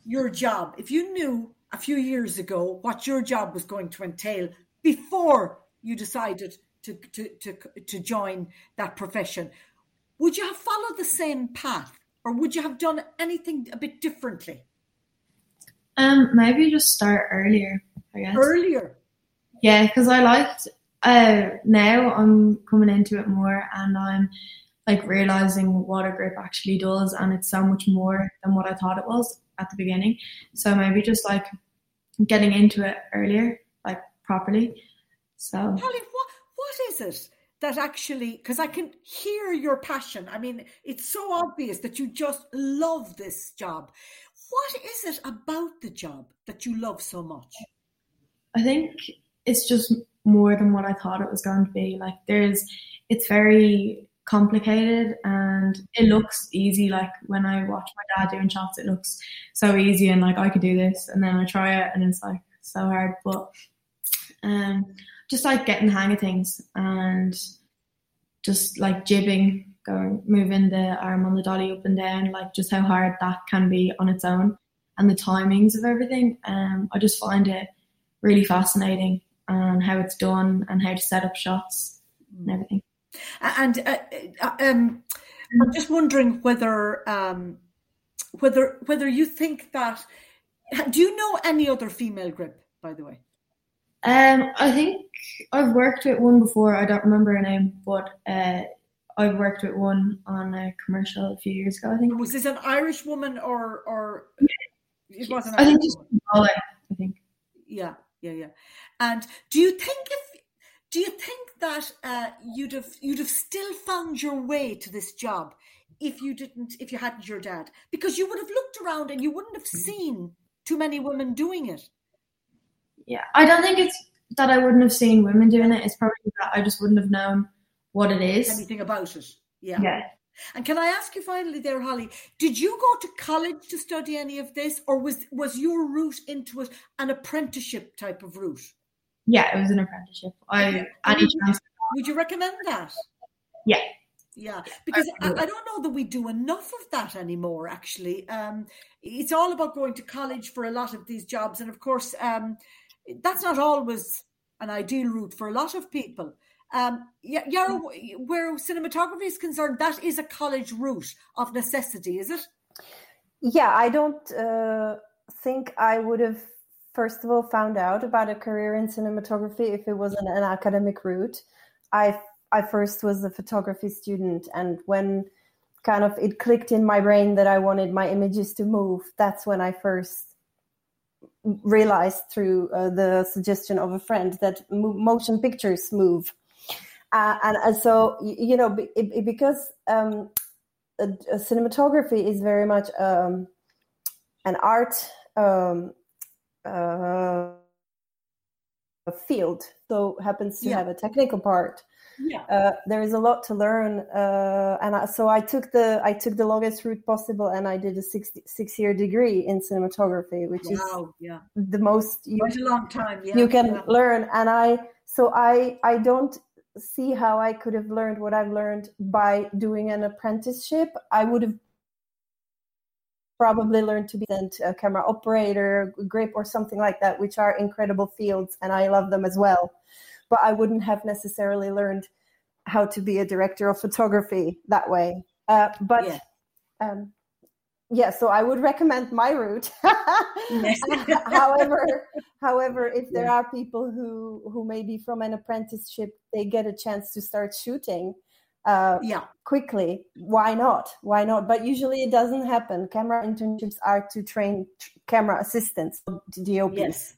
your job, if you knew a few years ago what your job was going to entail before you decided to, to, to, to join that profession, would you have followed the same path or would you have done anything a bit differently? Um, maybe just start earlier, I guess. Earlier? Yeah, because I liked, uh, now I'm coming into it more and I'm like realizing what a grip actually does and it's so much more than what I thought it was at the beginning. So maybe just like getting into it earlier, like properly. So Hollie, what what is it that actually because I can hear your passion. I mean, it's so obvious that you just love this job. What is it about the job that you love so much? I think it's just more than what I thought it was going to be. Like there's it's very complicated and it looks easy. Like when I watch my dad doing shots, it looks so easy and like I could do this. And then I try it and it's like so hard. But um, just like getting the hang of things and just like jibbing, going moving the arm on the dolly up and down, like just how hard that can be on its own and the timings of everything. Um, I just find it really fascinating and how it's done and how to set up shots and everything. And uh, uh, um, I'm just wondering whether um, whether whether you think that. Do you know any other female grip, by the way? Um, I think I've worked with one before. I don't remember her name, but uh, I've worked with one on a commercial a few years ago. I think. Was this an Irish woman or or? It was an Irish I think just. I think. Yeah, yeah, yeah. And do you think if do you think that uh, you'd have you'd have still found your way to this job if you didn't if you hadn't your dad? Because you would have looked around and you wouldn't have mm-hmm. seen too many women doing it. Yeah, I don't think it's that I wouldn't have seen women doing it. It's probably that I just wouldn't have known what it is. Anything about it. Yeah. Yeah. And can I ask you finally there, Hollie, did you go to college to study any of this or was was your route into it an apprenticeship type of route? Yeah, it was an apprenticeship. I any chance. Would you recommend that? Yeah. Yeah, because I, I, don't know that we do enough of that anymore. Actually, um, it's all about going to college for a lot of these jobs, and of course, um, that's not always an ideal route for a lot of people. Um, Jaro, where cinematography is concerned, that is a college route of necessity, is it? Yeah, I don't uh, think I would have, first of all, found out about a career in cinematography if it wasn't an academic route. I I first was a photography student, and when kind of it clicked in my brain that I wanted my images to move, that's when I first realized through uh, the suggestion of a friend that motion pictures move. Uh, and, and, so, you know, it, it, because um, cinematography is very much um, an art um, uh, field, so happens to yeah. have a technical part yeah. Uh, there is a lot to learn uh, and I, so i took the i took the longest route possible and i did a six six year degree in cinematography which wow, is yeah. the most you, a long time yeah, you can yeah. learn and i so i i don't see how i could have learned what i've learned by doing an apprenticeship i would have probably learned to be a camera operator grip or something like that which are incredible fields and i love them as well but I wouldn't have necessarily learned how to be a director of photography that way. Uh, but yeah. Um, yeah, so I would recommend my route. however, however, if there yeah. are people who who maybe from an apprenticeship they get a chance to start shooting, uh, yeah, quickly, why not? Why not? But usually it doesn't happen. Camera internships are to train camera assistants, DOPs. Yes.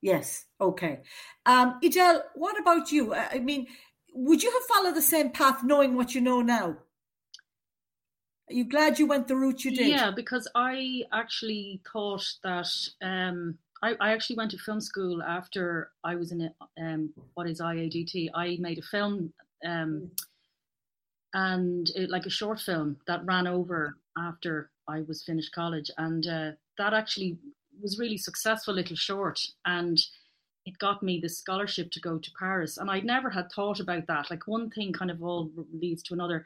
Yes. Okay. Um, Edel, what about you? I mean, would you have followed the same path knowing what you know now? Are you glad you went the route you did? Yeah, because I actually thought that um, I, I, actually went to film school after I was in a, um, what is IADT. I made a film um, and it, like a short film that ran over after I was finished college, and uh, that actually was really successful little short and it got me the scholarship to go to Paris. And I'd never had thought about that. Like one thing kind of all leads to another.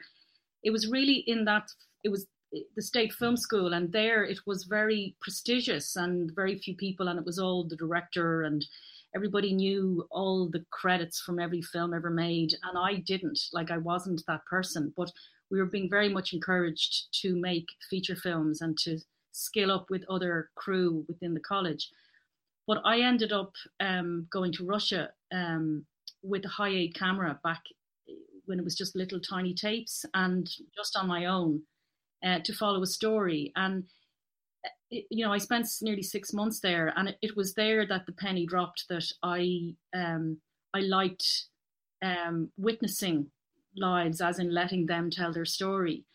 It was really in that, it was the state film school and there it was very prestigious and very few people and it was all the director and everybody knew all the credits from every film ever made and i didn't like i wasn't that person but we were being very much encouraged to make feature films and to scale up with other crew within the college. But I ended up um, going to Russia um, with a Hi8 camera back when it was just little tiny tapes and just on my own uh, to follow a story. And you know, I spent nearly six months there, and it, it, was there that the penny dropped that I um, I liked um, witnessing lives, as in letting them tell their story.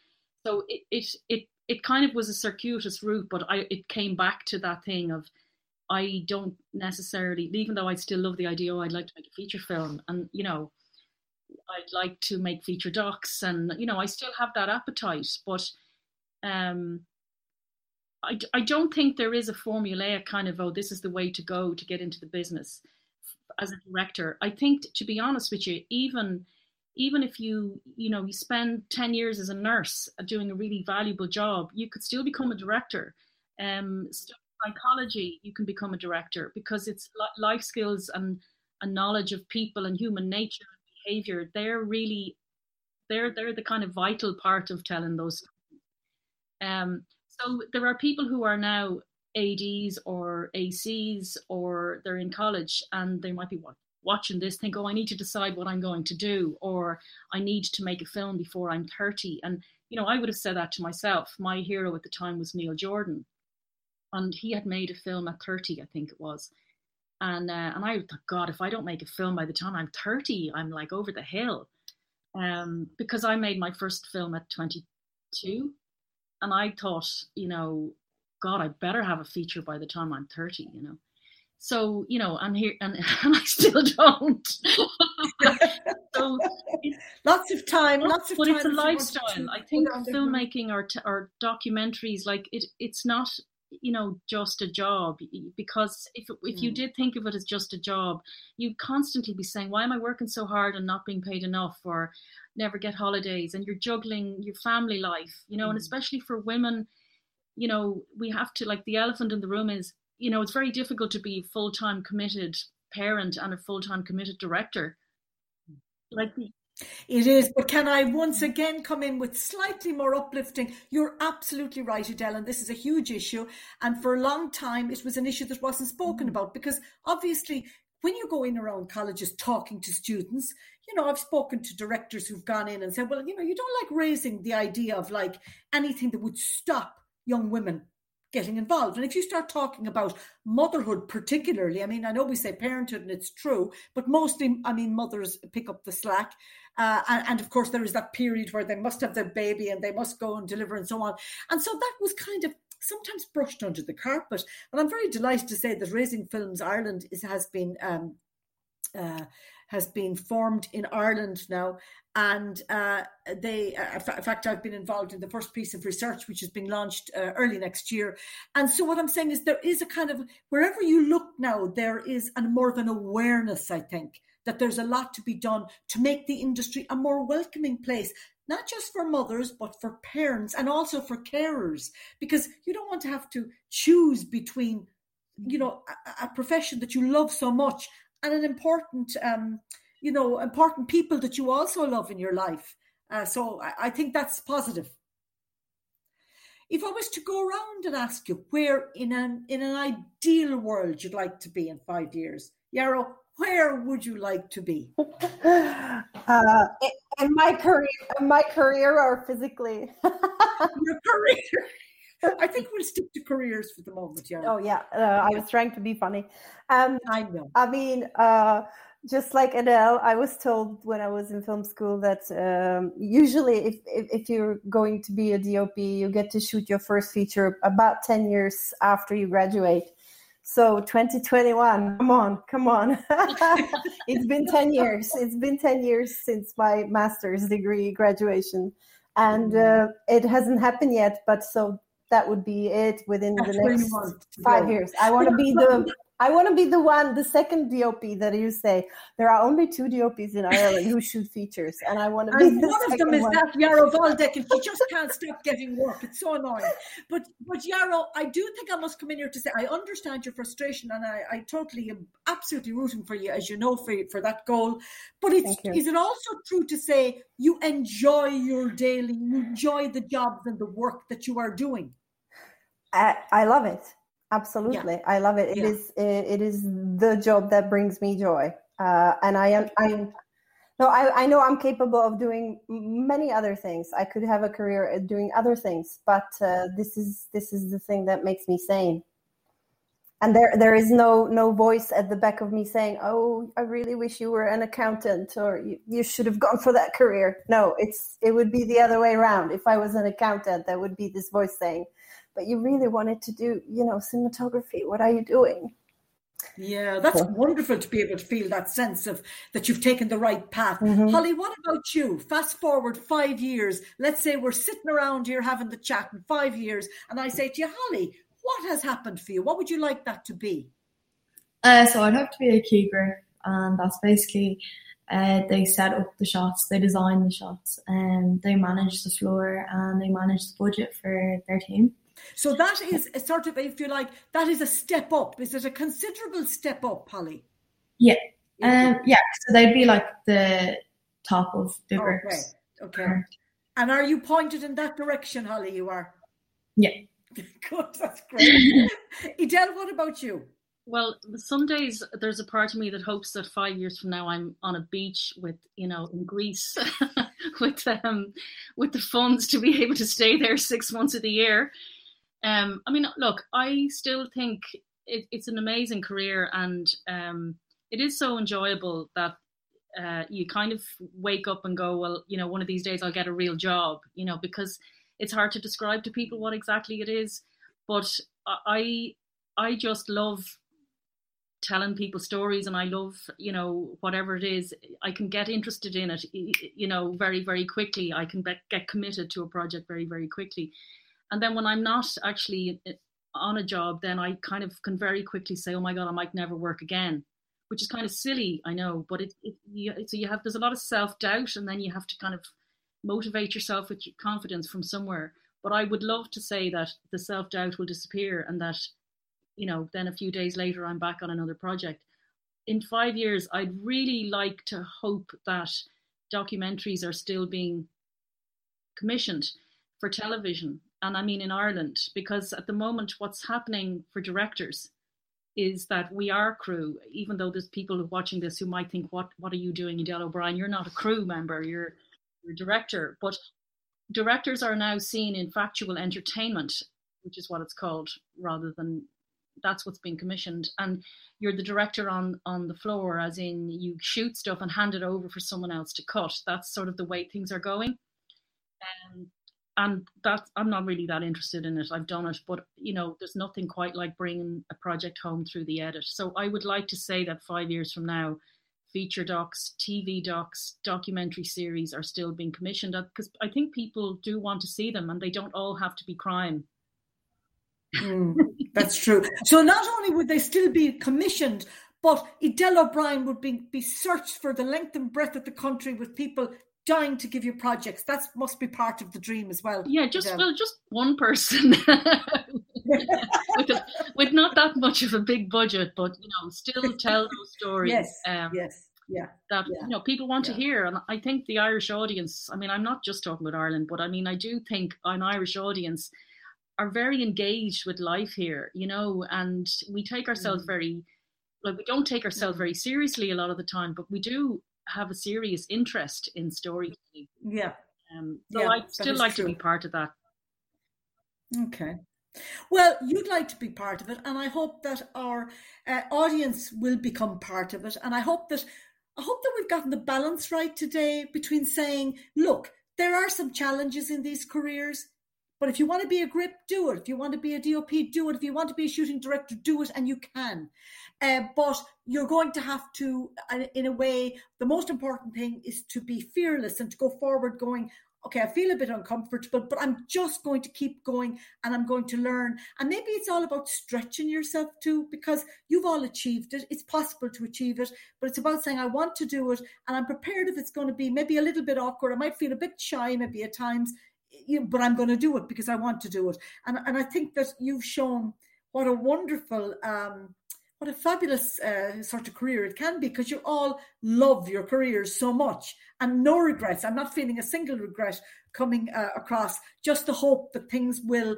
So it it it it kind of was a circuitous route, but I it came back to that thing of I don't necessarily, even though I still love the idea, oh, I'd like to make a feature film, and you know, I'd like to make feature docs, and you know, I still have that appetite, but um, I I don't think there is a formulaic kind of oh, this is the way to go to get into the business as a director. I think, to be honest with you, even even if you you know you spend 10 years as a nurse doing a really valuable job you could still become a director um psychology you can become a director because it's life skills and a knowledge of people and human nature and behavior they're really they're they're the kind of vital part of telling those um so there are people who are now ads or acs or they're in college and they might be watching this think, oh, I need to decide what I'm going to do, or I need to make a film before I'm 30. And, you know, I would have said that to myself. My hero at the time was Neil Jordan. And he had made a film at 30, I think it was. And uh, and I thought, God, if I don't make a film by the time I'm 30, I'm like over the hill. Um, because I made my first film at 22. And I thought, you know, God, I better have a feature by the time I'm 30, you know. So you know, I'm here, and, and I still don't. so lots of time, lots of but time. But it's a lifestyle. I think filmmaking or or documentaries, like it, it's not you know just a job because if if you mm. did think of it as just a job you'd constantly be saying why am i working so hard and not being paid enough or never get holidays and you're juggling your family life you know mm. and especially for women you know we have to like the elephant in the room is you know it's very difficult to be full-time committed parent and a full-time committed director like it is, but can I once again come in with slightly more uplifting? You're absolutely right, Edel, and this is a huge issue. And for a long time, it was an issue that wasn't spoken mm. about because obviously, when you go in around colleges talking to students, you know, I've spoken to directors who've gone in and said, well, you know, you don't like raising the idea of like anything that would stop young women getting involved. And if you start talking about motherhood, particularly, I mean, I know we say parenthood and it's true, but mostly, I mean, mothers pick up the slack. Uh, and, and, of course, there is that period where they must have their baby and they must go and deliver and so on. And so that was kind of sometimes brushed under the carpet. And I'm very delighted to say that Raising Films Ireland is, has been. Um, uh, has been formed in Ireland now, and uh, they, uh, in fact, I've been involved in the first piece of research, which is being launched uh, early next year. And so, what I'm saying is, there is a kind of wherever you look now, there is a more of an awareness, I think, that there's a lot to be done to make the industry a more welcoming place, not just for mothers, but for parents and also for carers, because you don't want to have to choose between, you know, a, a profession that you love so much and an important, um, you know, important people that you also love in your life. Uh, so I, I think that's positive. If I was to go around and ask you where in an in an ideal world you'd like to be in five years, Jaro, where would you like to be? uh, in my career, in my career, or physically? Your career. I think we'll stick to careers for the moment. Yeah. Oh yeah, uh, I was trying to be funny. Um, I know. I mean, uh, just like Edel, I was told when I was in film school that um, usually, if, if, if you're going to be a DOP, you get to shoot your first feature about ten years after you graduate. So 2021, come on, come on. it's been 10 years. It's been 10 years since my master's degree graduation. And mm-hmm. uh, it hasn't happened yet, but so that would be it within That's the next five years. I want to be the I want to be the one, the second DOP that you say. There are only two DOPs in Ireland who shoot features, and I want to be. And one of them is one. that Jaro Waldeck, and she just can't stop getting work. It's so annoying. But but Jaro, I do think I must come in here to say I understand your frustration, and I, I totally am absolutely rooting for you, as you know, for for that goal. But it's is it also true to say you enjoy your daily, you enjoy the jobs and the work that you are doing? I, I love it. Absolutely. Yeah. i love it. It yeah. is it is the job that brings me joy. Uh, and i am i'm no I, I know i'm capable of doing many other things. I could have a career doing other things but uh, this is this is the thing that makes me sane. And there there is no no voice at the back of me saying oh i really wish you were an accountant or you, you should have gone for that career. No it's it would be the other way around. If i was an accountant there would be this voice saying but you really wanted to do, you know, cinematography. What are you doing? Yeah, that's wonderful to be able to feel that sense of that you've taken the right path. Mm-hmm. Hollie, what about you? Fast forward five years. Let's say we're sitting around here having the chat in five years, and I say to you, Hollie, what has happened for you? What would you like that to be? Uh, so I'd hope to be a keeper, and that's basically uh, they set up the shots, they design the shots, and they manage the floor and they manage the budget for their team. So that is a sort of, if you like, that is a step up. Is it a considerable step up, Hollie? Yeah. Um, yeah. So they'd be like the top of the Okay. Okay. And are you pointed in that direction, Hollie? You are. Yeah. Good. That's great. Edel, what about you? Well, some days there's a part of me that hopes that five years from now I'm on a beach with, you know, in Greece, with um, with the funds to be able to stay there six months of the year. Um, I mean, look, I still think it, it's an amazing career, and um, it is so enjoyable that uh, you kind of wake up and go, well, you know, one of these days I'll get a real job, you know, because it's hard to describe to people what exactly it is. But I, I just love telling people stories and I love, you know, whatever it is, I can get interested in it, you know, very, very quickly. I can get committed to a project very, very quickly and then when I'm not actually eh, on a job, then I kind of can very quickly say, "Oh my God, I might never work again," which is kind of silly, I know. But it, it you, so you have there's a lot of self doubt, and then you have to kind of motivate yourself with confidence from somewhere. But I would love to say that the self doubt will disappear, and that you know, then a few days later, I'm back on another project. In five years, I'd really like to hope that documentaries are still being commissioned for television and I mean in Ireland, because at the moment, what's happening for directors is that we are crew, even though there's people watching this who might think, what, what are you doing, Edel O'Brien? You're not a crew member, you're, you're a director. But directors are now seen in factual entertainment, which is what it's called, rather than that's what's being commissioned. And you're the director on, on the floor, as in you shoot stuff and hand it over for someone else to cut. That's sort of the way things are going. Um, and that I'm not really that interested in it. I've done it, but you know, there's nothing quite like bringing a project home through the edit. So I would like to say that five years from now, feature docs, TV docs, documentary series are still being commissioned because I think people do want to see them, and they don't all have to be crime. Mm, that's true. So not only would they still be commissioned, but Edel O'Brien would be, be searched for the length and breadth of the country with people dying to give you projects. That must be part of the dream as well. Yeah, just well, just one person with, a, with not that much of a big budget, but you know, still tell those stories. Yes, um, yes. Yeah, that yeah. you know people want yeah. to hear, and I think the Irish audience. I mean, I'm not just talking about Ireland, but I mean, I do think an Irish audience are very engaged with life here, you know, and we take ourselves mm. very like we don't take ourselves mm. very seriously a lot of the time, but we do have a serious interest in storytelling. Yeah. Um, so yeah, I'd still like true. to be part of that. Okay. Well, you'd like to be part of it, and I hope that our uh, audience will become part of it. And I hope that I hope that we've gotten the balance right today between saying, look, there are some challenges in these careers, but if you want to be a grip, do it. If you want to be a DOP, do it. If you want to be a shooting director, do it, and you can. Uh, but you're going to have to, in a way, the most important thing is to be fearless and to go forward going, okay, I feel a bit uncomfortable, but I'm just going to keep going and I'm going to learn. And maybe it's all about stretching yourself too, because you've all achieved it. It's possible to achieve it, but it's about saying, I want to do it and I'm prepared if it's going to be maybe a little bit awkward. I might feel a bit shy, maybe at times, but I'm going to do it because I want to do it. And, and I think that you've shown what a wonderful um, what a fabulous uh, sort of career it can be because you all love your careers so much and no regrets. I'm not feeling a single regret coming uh, across, just the hope that things will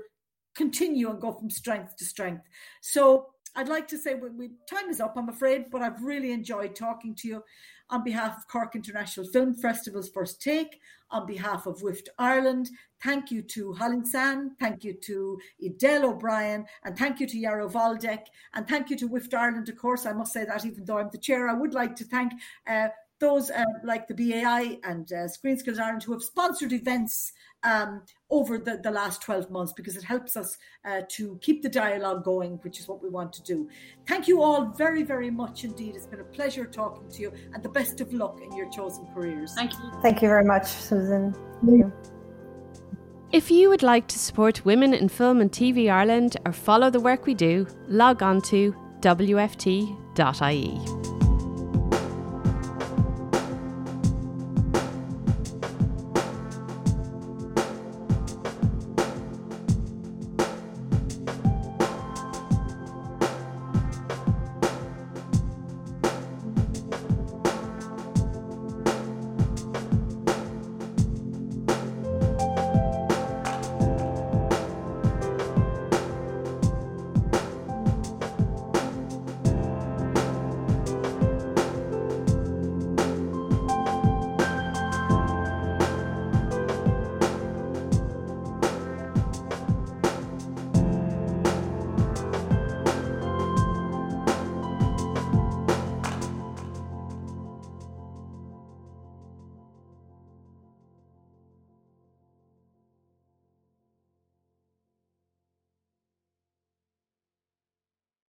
continue and go from strength to strength. So I'd like to say we, we, time is up, I'm afraid, but I've really enjoyed talking to you on behalf of Cork International Film Festival's First Take, on behalf of WIFT Ireland. Thank you to Hollie Tsan, thank you to Edel O'Brien, and thank you to Jaro Waldeck, and thank you to WIFT Ireland, of course. I must say that even though I'm the chair, I would like to thank uh, those uh, like the BAI and uh, Screen Skills Ireland who have sponsored events um, over the, the last 12 months because it helps us uh, to keep the dialogue going, which is what we want to do. Thank you all very, very much indeed. It's been a pleasure talking to you and the best of luck in your chosen careers. Thank you. Thank you very much, Susan. You. If you would like to support women in film and TV Ireland or follow the work we do, log on to wft.ie.